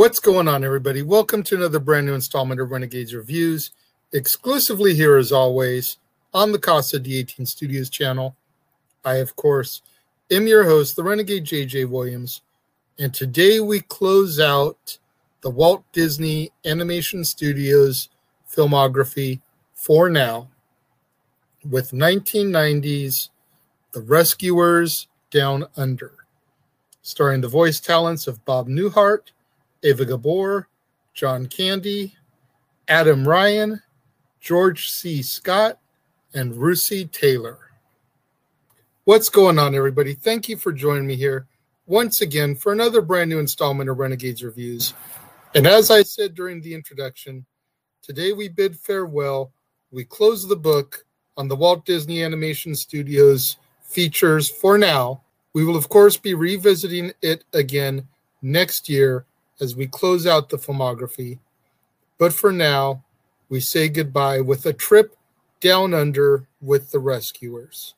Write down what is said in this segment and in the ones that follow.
What's going on, everybody? Welcome to another brand new installment of Renegades Reviews, exclusively here as always on the Casa D18 Studios channel. I, of course, am your host, the Renegade JJ Williams, and today we close out the Walt Disney Animation Studios filmography for now with 1990s The Rescuers Down Under, starring the voice talents of Bob Newhart Eva Gabor, John Candy, Adam Ryan, George C. Scott, and Russi Taylor. What's going on, everybody? Thank you for joining me here once again for another brand new installment of Renegades Reviews. And as I said during the introduction, today we bid farewell. We close the book on the Walt Disney Animation Studios features for now. We will, of course, be revisiting it again next year as we close out the filmography. But for now, we say goodbye with a trip down under with the rescuers.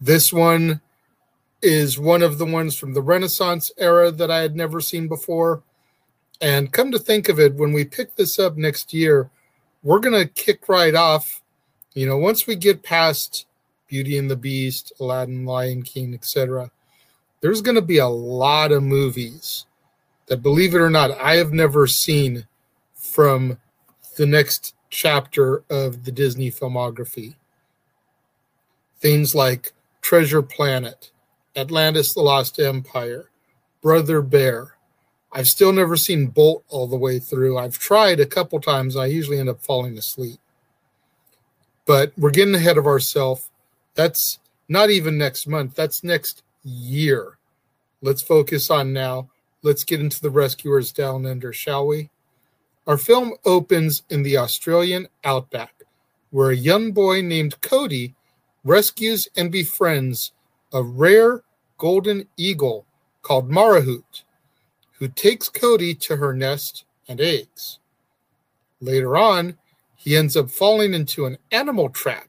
This one is one of the ones from the Renaissance era that I had never seen before. And come to think of it, when we pick this up next year, we're going to kick right off. You know, once we get past Beauty and the Beast, Aladdin, Lion King, etc., there's going to be a lot of movies that, believe it or not, I have never seen from the next chapter of the Disney filmography. Things like Treasure Planet, Atlantis the Lost Empire, Brother Bear. I've still never seen Bolt all the way through. I've tried a couple times. I usually end up falling asleep. But we're getting ahead of ourselves. That's not even next month, that's next year. Let's focus on now let's get into the rescuers down under, shall we? Our film opens in the Australian outback, where a young boy named Cody rescues and befriends a rare golden eagle called Marahute, who takes Cody to her nest and eggs. Later on, he ends up falling into an animal trap,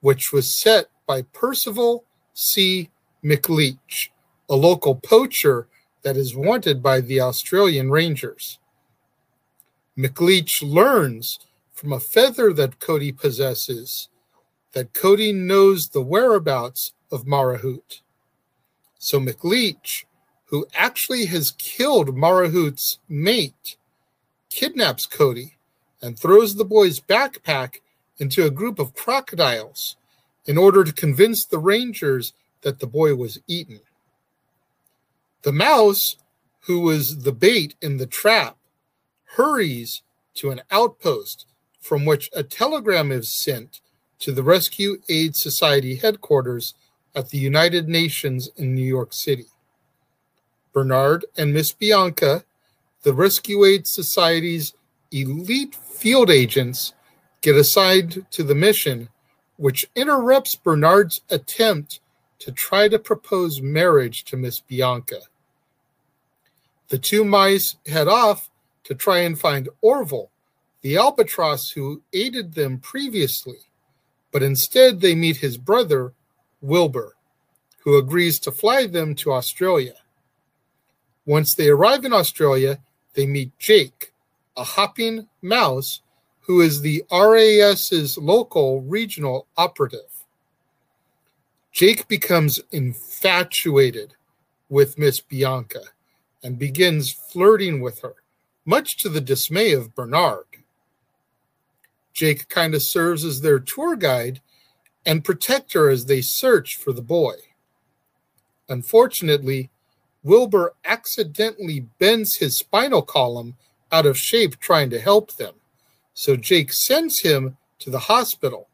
which was set by Percival C. McLeach, a local poacher that is wanted by the Australian Rangers. McLeach learns from a feather that Cody possesses that Cody knows the whereabouts of Marahute. So McLeach, who actually has killed Marahute's mate, kidnaps Cody and throws the boy's backpack into a group of crocodiles in order to convince the Rangers that the boy was eaten. The mouse, who was the bait in the trap, hurries to an outpost from which a telegram is sent to the Rescue Aid Society headquarters at the United Nations in New York City. Bernard and Miss Bianca, the Rescue Aid Society's elite field agents, get assigned to the mission, which interrupts Bernard's attempt to try to propose marriage to Miss Bianca. The two mice head off to try and find Orville, the albatross who aided them previously, but instead they meet his brother, Wilbur, who agrees to fly them to Australia. Once they arrive in Australia, they meet Jake, a hopping mouse who is the RAS's local regional operative. Jake becomes infatuated with Miss Bianca and begins flirting with her, much to the dismay of Bernard. Jake kind of serves as their tour guide and protector as they search for the boy. Unfortunately, Wilbur accidentally bends his spinal column out of shape trying to help them, so Jake sends him to the hospital,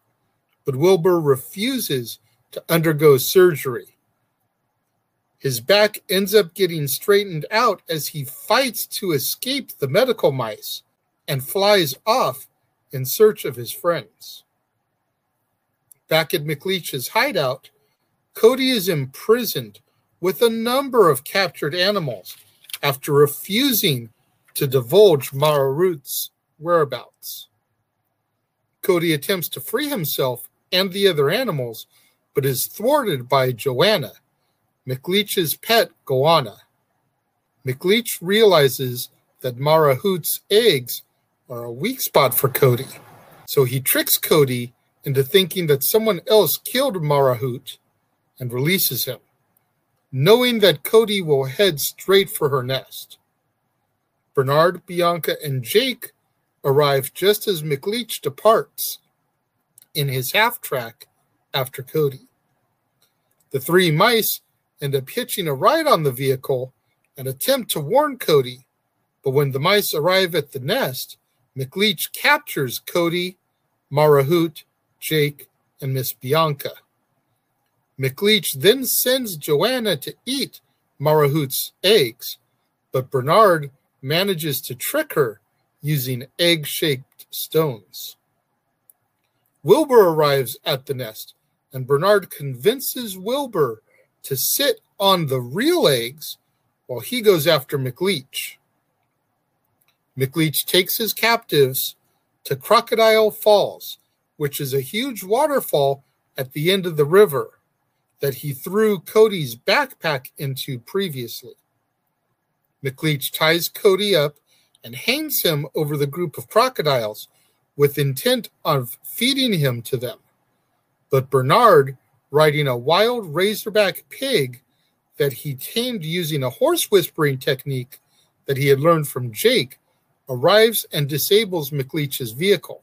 but Wilbur refuses to undergo surgery. His back ends up getting straightened out as he fights to escape the medical mice and flies off in search of his friends. Back at McLeach's hideout, Cody is imprisoned with a number of captured animals after refusing to divulge Marahute's whereabouts. Cody attempts to free himself and the other animals, but is thwarted by Joanna, McLeach's pet, Goanna. McLeach realizes that Marahute's eggs are a weak spot for Cody. So he tricks Cody into thinking that someone else killed Marahute and releases him, knowing that Cody will head straight for her nest. Bernard, Bianca, and Jake arrive just as McLeach departs in his half track after Cody. The three mice end up hitching a ride on the vehicle and attempt to warn Cody, but when the mice arrive at the nest, McLeach captures Cody, Marahute, Jake, and Miss Bianca. McLeach then sends Joanna to eat Marahute's eggs, but Bernard manages to trick her using egg shaped stones. Wilbur arrives at the nest, and Bernard convinces Wilbur to sit on the real eggs while he goes after McLeach. McLeach takes his captives to Crocodile Falls, which is a huge waterfall at the end of the river that he threw Cody's backpack into previously. McLeach ties Cody up and hangs him over the group of crocodiles with intent of feeding him to them. But Bernard, riding a wild razorback pig that he tamed using a horse whispering technique that he had learned from Jake, arrives and disables McLeach's vehicle.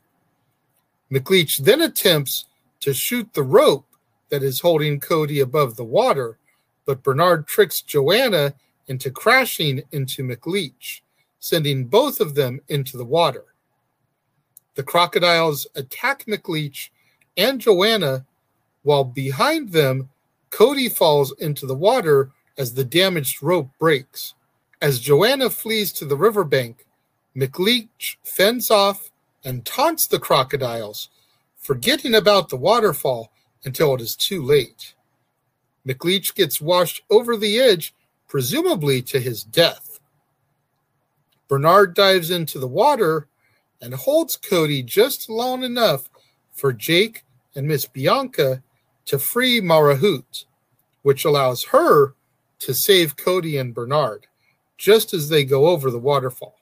McLeach then attempts to shoot the rope that is holding Cody above the water, but Bernard tricks Joanna into crashing into McLeach, sending both of them into the water. The crocodiles attack McLeach and Joanna, while behind them, Cody falls into the water as the damaged rope breaks. As Joanna flees to the riverbank, McLeach fends off and taunts the crocodiles, forgetting about the waterfall until it is too late. McLeach gets washed over the edge presumably to his death. Bernard dives into the water and holds Cody just long enough for Jake and Miss Bianca to free Marahute, which allows her to save Cody and Bernard just as they go over the waterfall.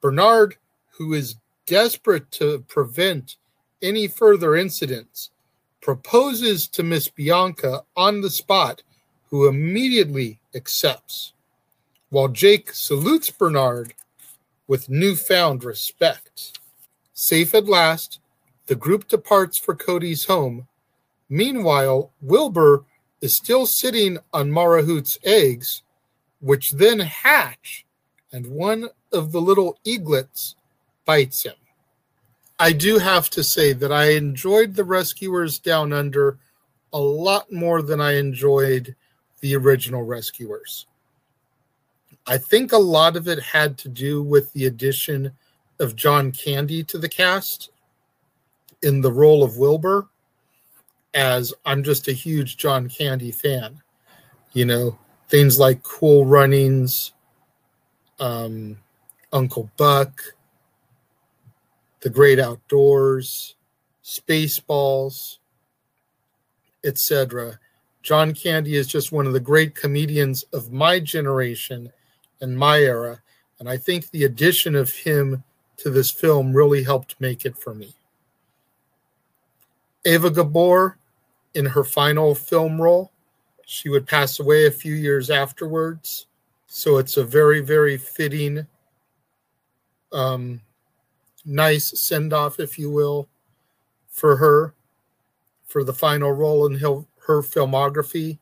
Bernard, who is desperate to prevent any further incidents, proposes to Miss Bianca on the spot who immediately accepts, while Jake salutes Bernard with newfound respect. Safe at last, the group departs for Cody's home. Meanwhile, Wilbur is still sitting on Marahute's eggs, which then hatch, and one of the little eaglets bites him. I do have to say that I enjoyed the Rescuers Down Under a lot more than I enjoyed the original rescuers. I think a lot of it had to do with the addition of John Candy to the cast in the role of Wilbur, as I'm just a huge John Candy fan. You know, things like Cool Runnings, um, Uncle Buck, The Great Outdoors, Spaceballs, etc. John Candy is just one of the great comedians of my generation and my era. And I think the addition of him to this film really helped make it for me. Eva Gabor, in her final film role, she would pass away a few years afterwards. So it's a very, very fitting, um, nice send off, if you will, for her for the final role in her filmography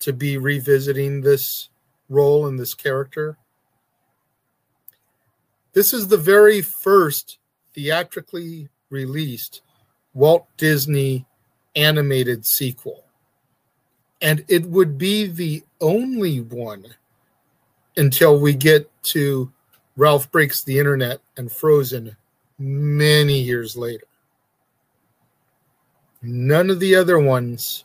to be revisiting this role and this character. This is the very first theatrically released Walt Disney animated sequel. And it would be the only one until we get to Ralph Breaks the Internet and Frozen many years later. None of the other ones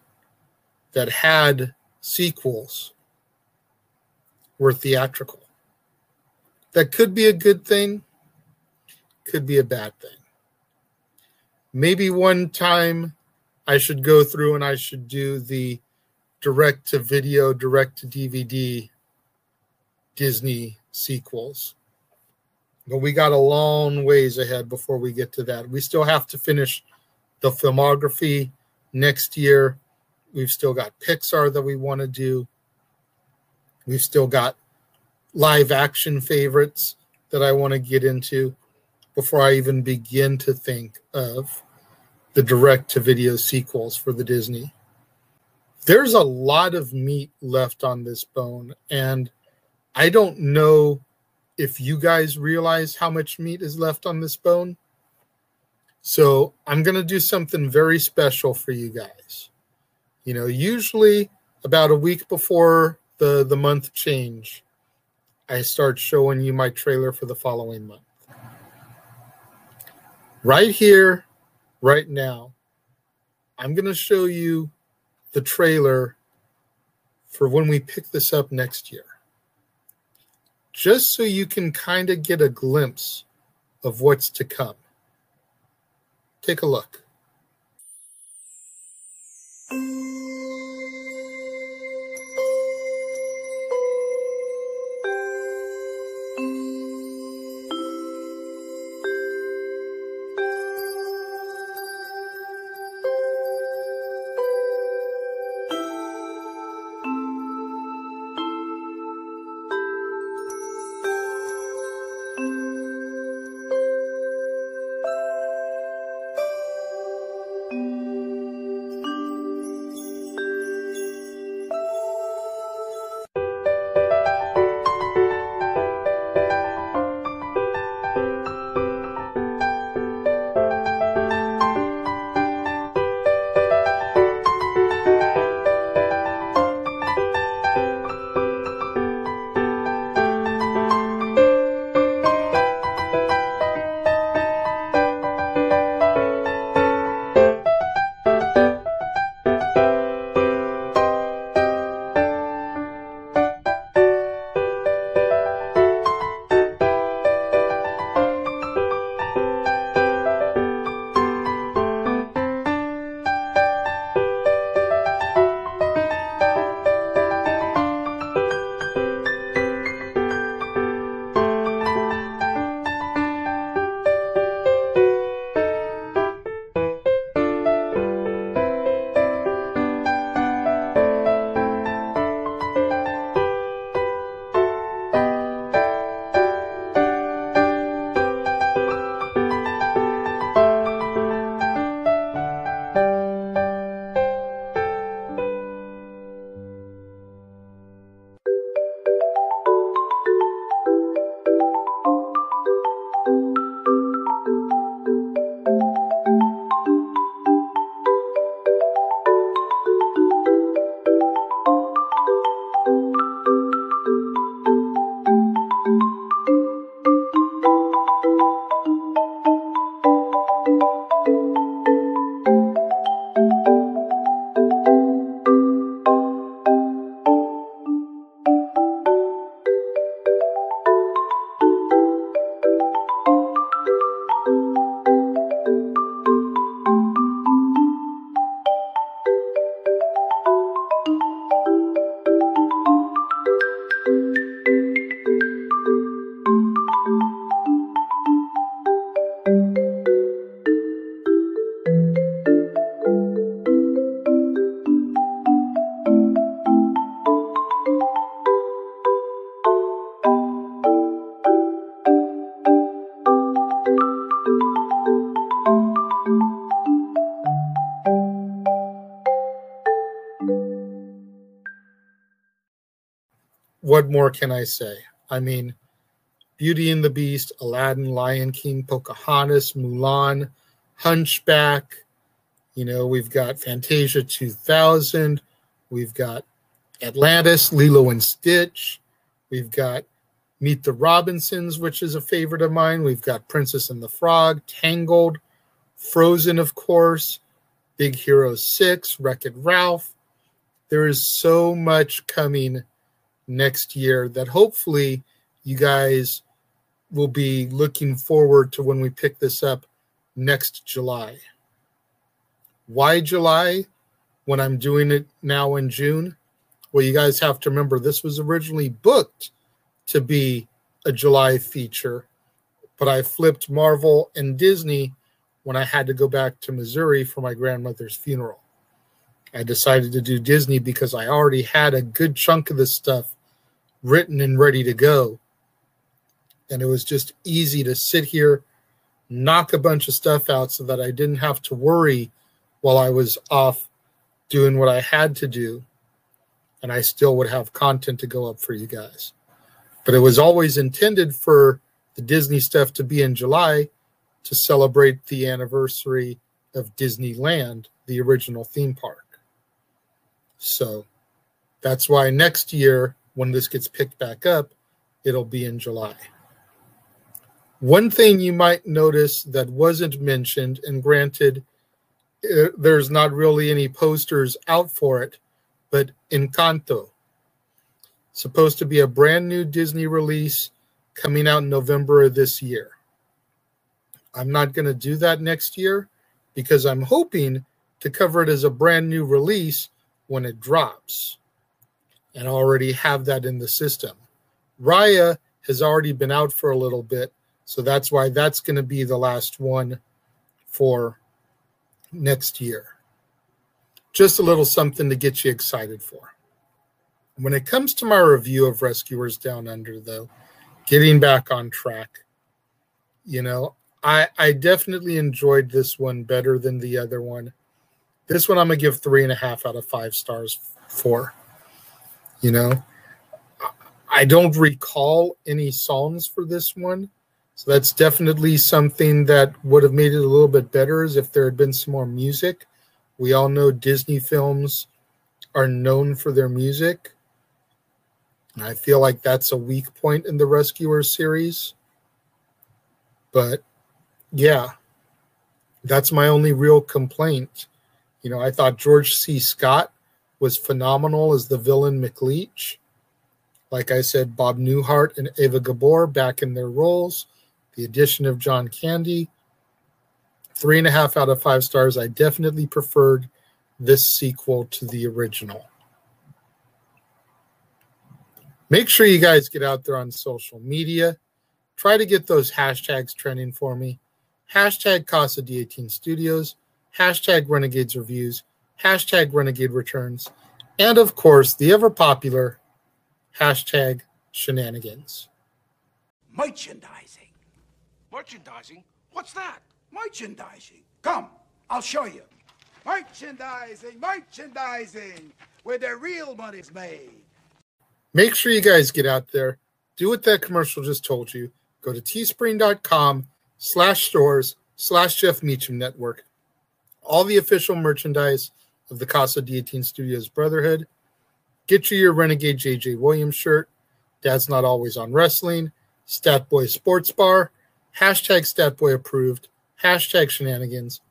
that had sequels were theatrical. That could be a good thing, could be a bad thing. Maybe one time I should go through and I should do the direct to video, direct to DVD Disney sequels. But we got a long ways ahead before we get to that. We still have to finish the filmography next year. We've still got Pixar that we want to do. We've still got live action favorites that I want to get into before I even begin to think of the direct to video sequels for the Disney. There's a lot of meat left on this bone, and I don't know if you guys realize how much meat is left on this bone. So I'm going to do something very special for you guys. You know, usually about a week before the, the month change, I start showing you my trailer for the following month. Right here, right now, I'm going to show you the trailer for when we pick this up next year just so you can kind of get a glimpse of what's to come. Take a look. What more can I say? I mean, Beauty and the Beast, Aladdin, Lion King, Pocahontas, Mulan, Hunchback. You know, we've got Fantasia 2000. We've got Atlantis, Lilo and Stitch. We've got Meet the Robinsons, which is a favorite of mine. We've got Princess and the Frog, Tangled, Frozen, of course, Big Hero 6, Wreck It Ralph. There is so much coming next year that hopefully you guys will be looking forward to when we pick this up next July. Why July when I'm doing it now in June? Well, you guys have to remember this was originally booked to be a July feature, but I flipped Marvel and Disney when I had to go back to Missouri for my grandmother's funeral. I decided to do Disney because I already had a good chunk of this stuff written and ready to go. And it was just easy to sit here, knock a bunch of stuff out so that I didn't have to worry while I was off doing what I had to do. And I still would have content to go up for you guys. But it was always intended for the Disney stuff to be in July to celebrate the anniversary of Disneyland, the original theme park. So that's why next year, when this gets picked back up, it'll be in July. One thing you might notice that wasn't mentioned, and granted, uh, there's not really any posters out for it, but Encanto, supposed to be a brand new Disney release coming out in November of this year. I'm not going to do that next year because I'm hoping to cover it as a brand new release when it drops and already have that in the system. Raya has already been out for a little bit, so that's why that's going to be the last one for next year. Just a little something to get you excited for. When it comes to my review of Rescuers Down Under, though, getting back on track, you know, I I definitely enjoyed this one better than the other one. This one I'm gonna give three and a half out of five stars for. You know, I don't recall any songs for this one, so that's definitely something that would have made it a little bit better is if there had been some more music. We all know Disney films are known for their music. And I feel like that's a weak point in the Rescuer series. But yeah, that's my only real complaint. You know, I thought George C. Scott was phenomenal as the villain McLeach. Like I said, Bob Newhart and Eva Gabor back in their roles the addition of John Candy. Three and a half out of five stars. I definitely preferred this sequel to the original. Make sure you guys get out there on social media. Try to get those hashtags trending for me. Hashtag Casa D18 Studios, hashtag Renegades Reviews, hashtag Renegade Returns, and of course, the ever popular hashtag Shenanigans. Merchandising. Merchandising? What's that? Merchandising. Come, I'll show you. Merchandising, merchandising, where the real money's made. Make sure you guys get out there, do what that commercial just told you. Go to teespring.com slash stores slash Jeff Meacham Network. All the official merchandise of the Casa D18 Studios Brotherhood. Get you your Renegade JJ Williams shirt. Dad's not always on wrestling. Statboy Sports Bar hashtag Statboy approved, hashtag shenanigans.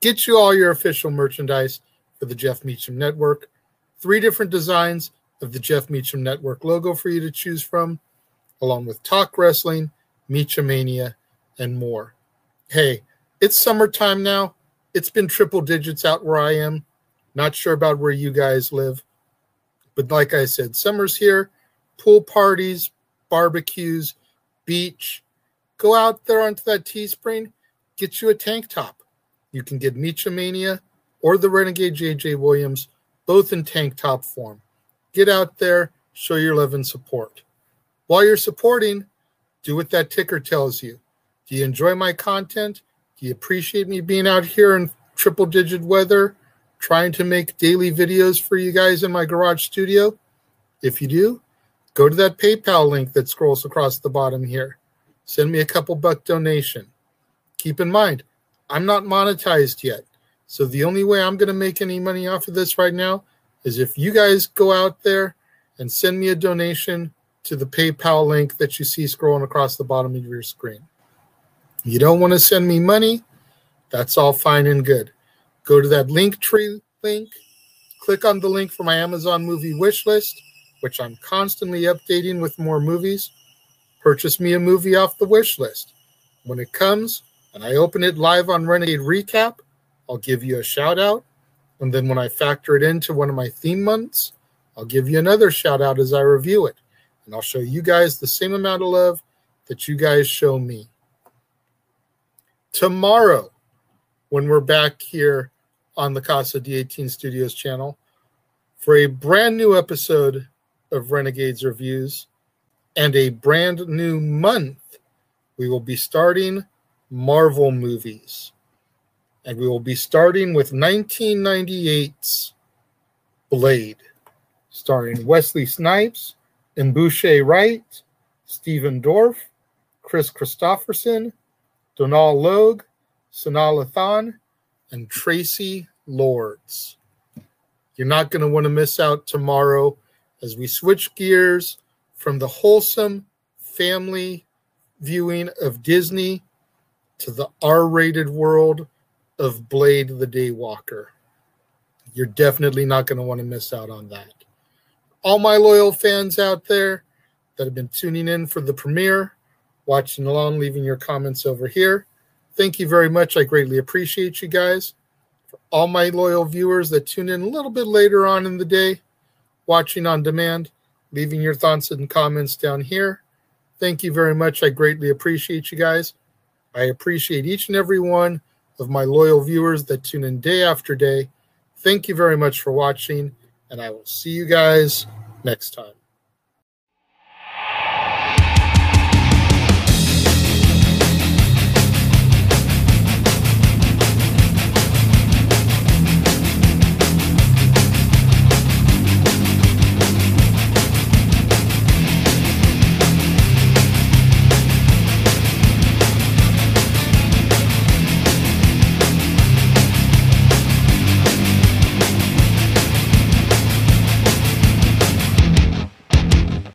Get you all your official merchandise for the Jeff Meacham Network. Three different designs of the Jeff Meacham Network logo for you to choose from, along with Talk Wrestling, Meachamania, and more. Hey, it's summertime now. It's been triple digits out where I am. Not sure about where you guys live. But like I said, summer's here. Pool parties, barbecues, beach, go out there onto that Teespring, get you a tank top. You can get Meachamania or the Renegade JJ Williams, both in tank top form. Get out there, show your love and support. While you're supporting, do what that ticker tells you. Do you enjoy my content? Do you appreciate me being out here in triple digit weather, trying to make daily videos for you guys in my garage studio? If you do, go to that PayPal link that scrolls across the bottom here send me a couple buck donation. Keep in mind, I'm not monetized yet. So the only way I'm going to make any money off of this right now is if you guys go out there and send me a donation to the PayPal link that you see scrolling across the bottom of your screen. You don't want to send me money, that's all fine and good. Go to that link tree link, click on the link for my Amazon movie wish list, which I'm constantly updating with more movies purchase me a movie off the wish list. When it comes and I open it live on Renegade Recap, I'll give you a shout out. And then when I factor it into one of my theme months, I'll give you another shout out as I review it. and I'll show you guys the same amount of love that you guys show me. Tomorrow, when we're back here on the Casa D18 Studios channel for a brand new episode of Renegades Reviews and a brand new month, we will be starting Marvel movies. And we will be starting with 1998's Blade, starring Wesley Snipes and Boucher Wright, Stephen Dorff, Kris Kristofferson, Donal Logue, Sanaa Lathan, and Traci Lords. You're not going to want to miss out tomorrow as we switch gears from the wholesome family viewing of Disney to the R rated world of Blade the Daywalker. You're definitely not going to want to miss out on that. All my loyal fans out there that have been tuning in for the premiere, watching along, leaving your comments over here. Thank you very much. I greatly appreciate you guys. For all my loyal viewers that tune in a little bit later on in the day, watching on demand, leaving your thoughts and comments down here. Thank you very much. I greatly appreciate you guys. I appreciate each and every one of my loyal viewers that tune in day after day. Thank you very much for watching, and I will see you guys next time.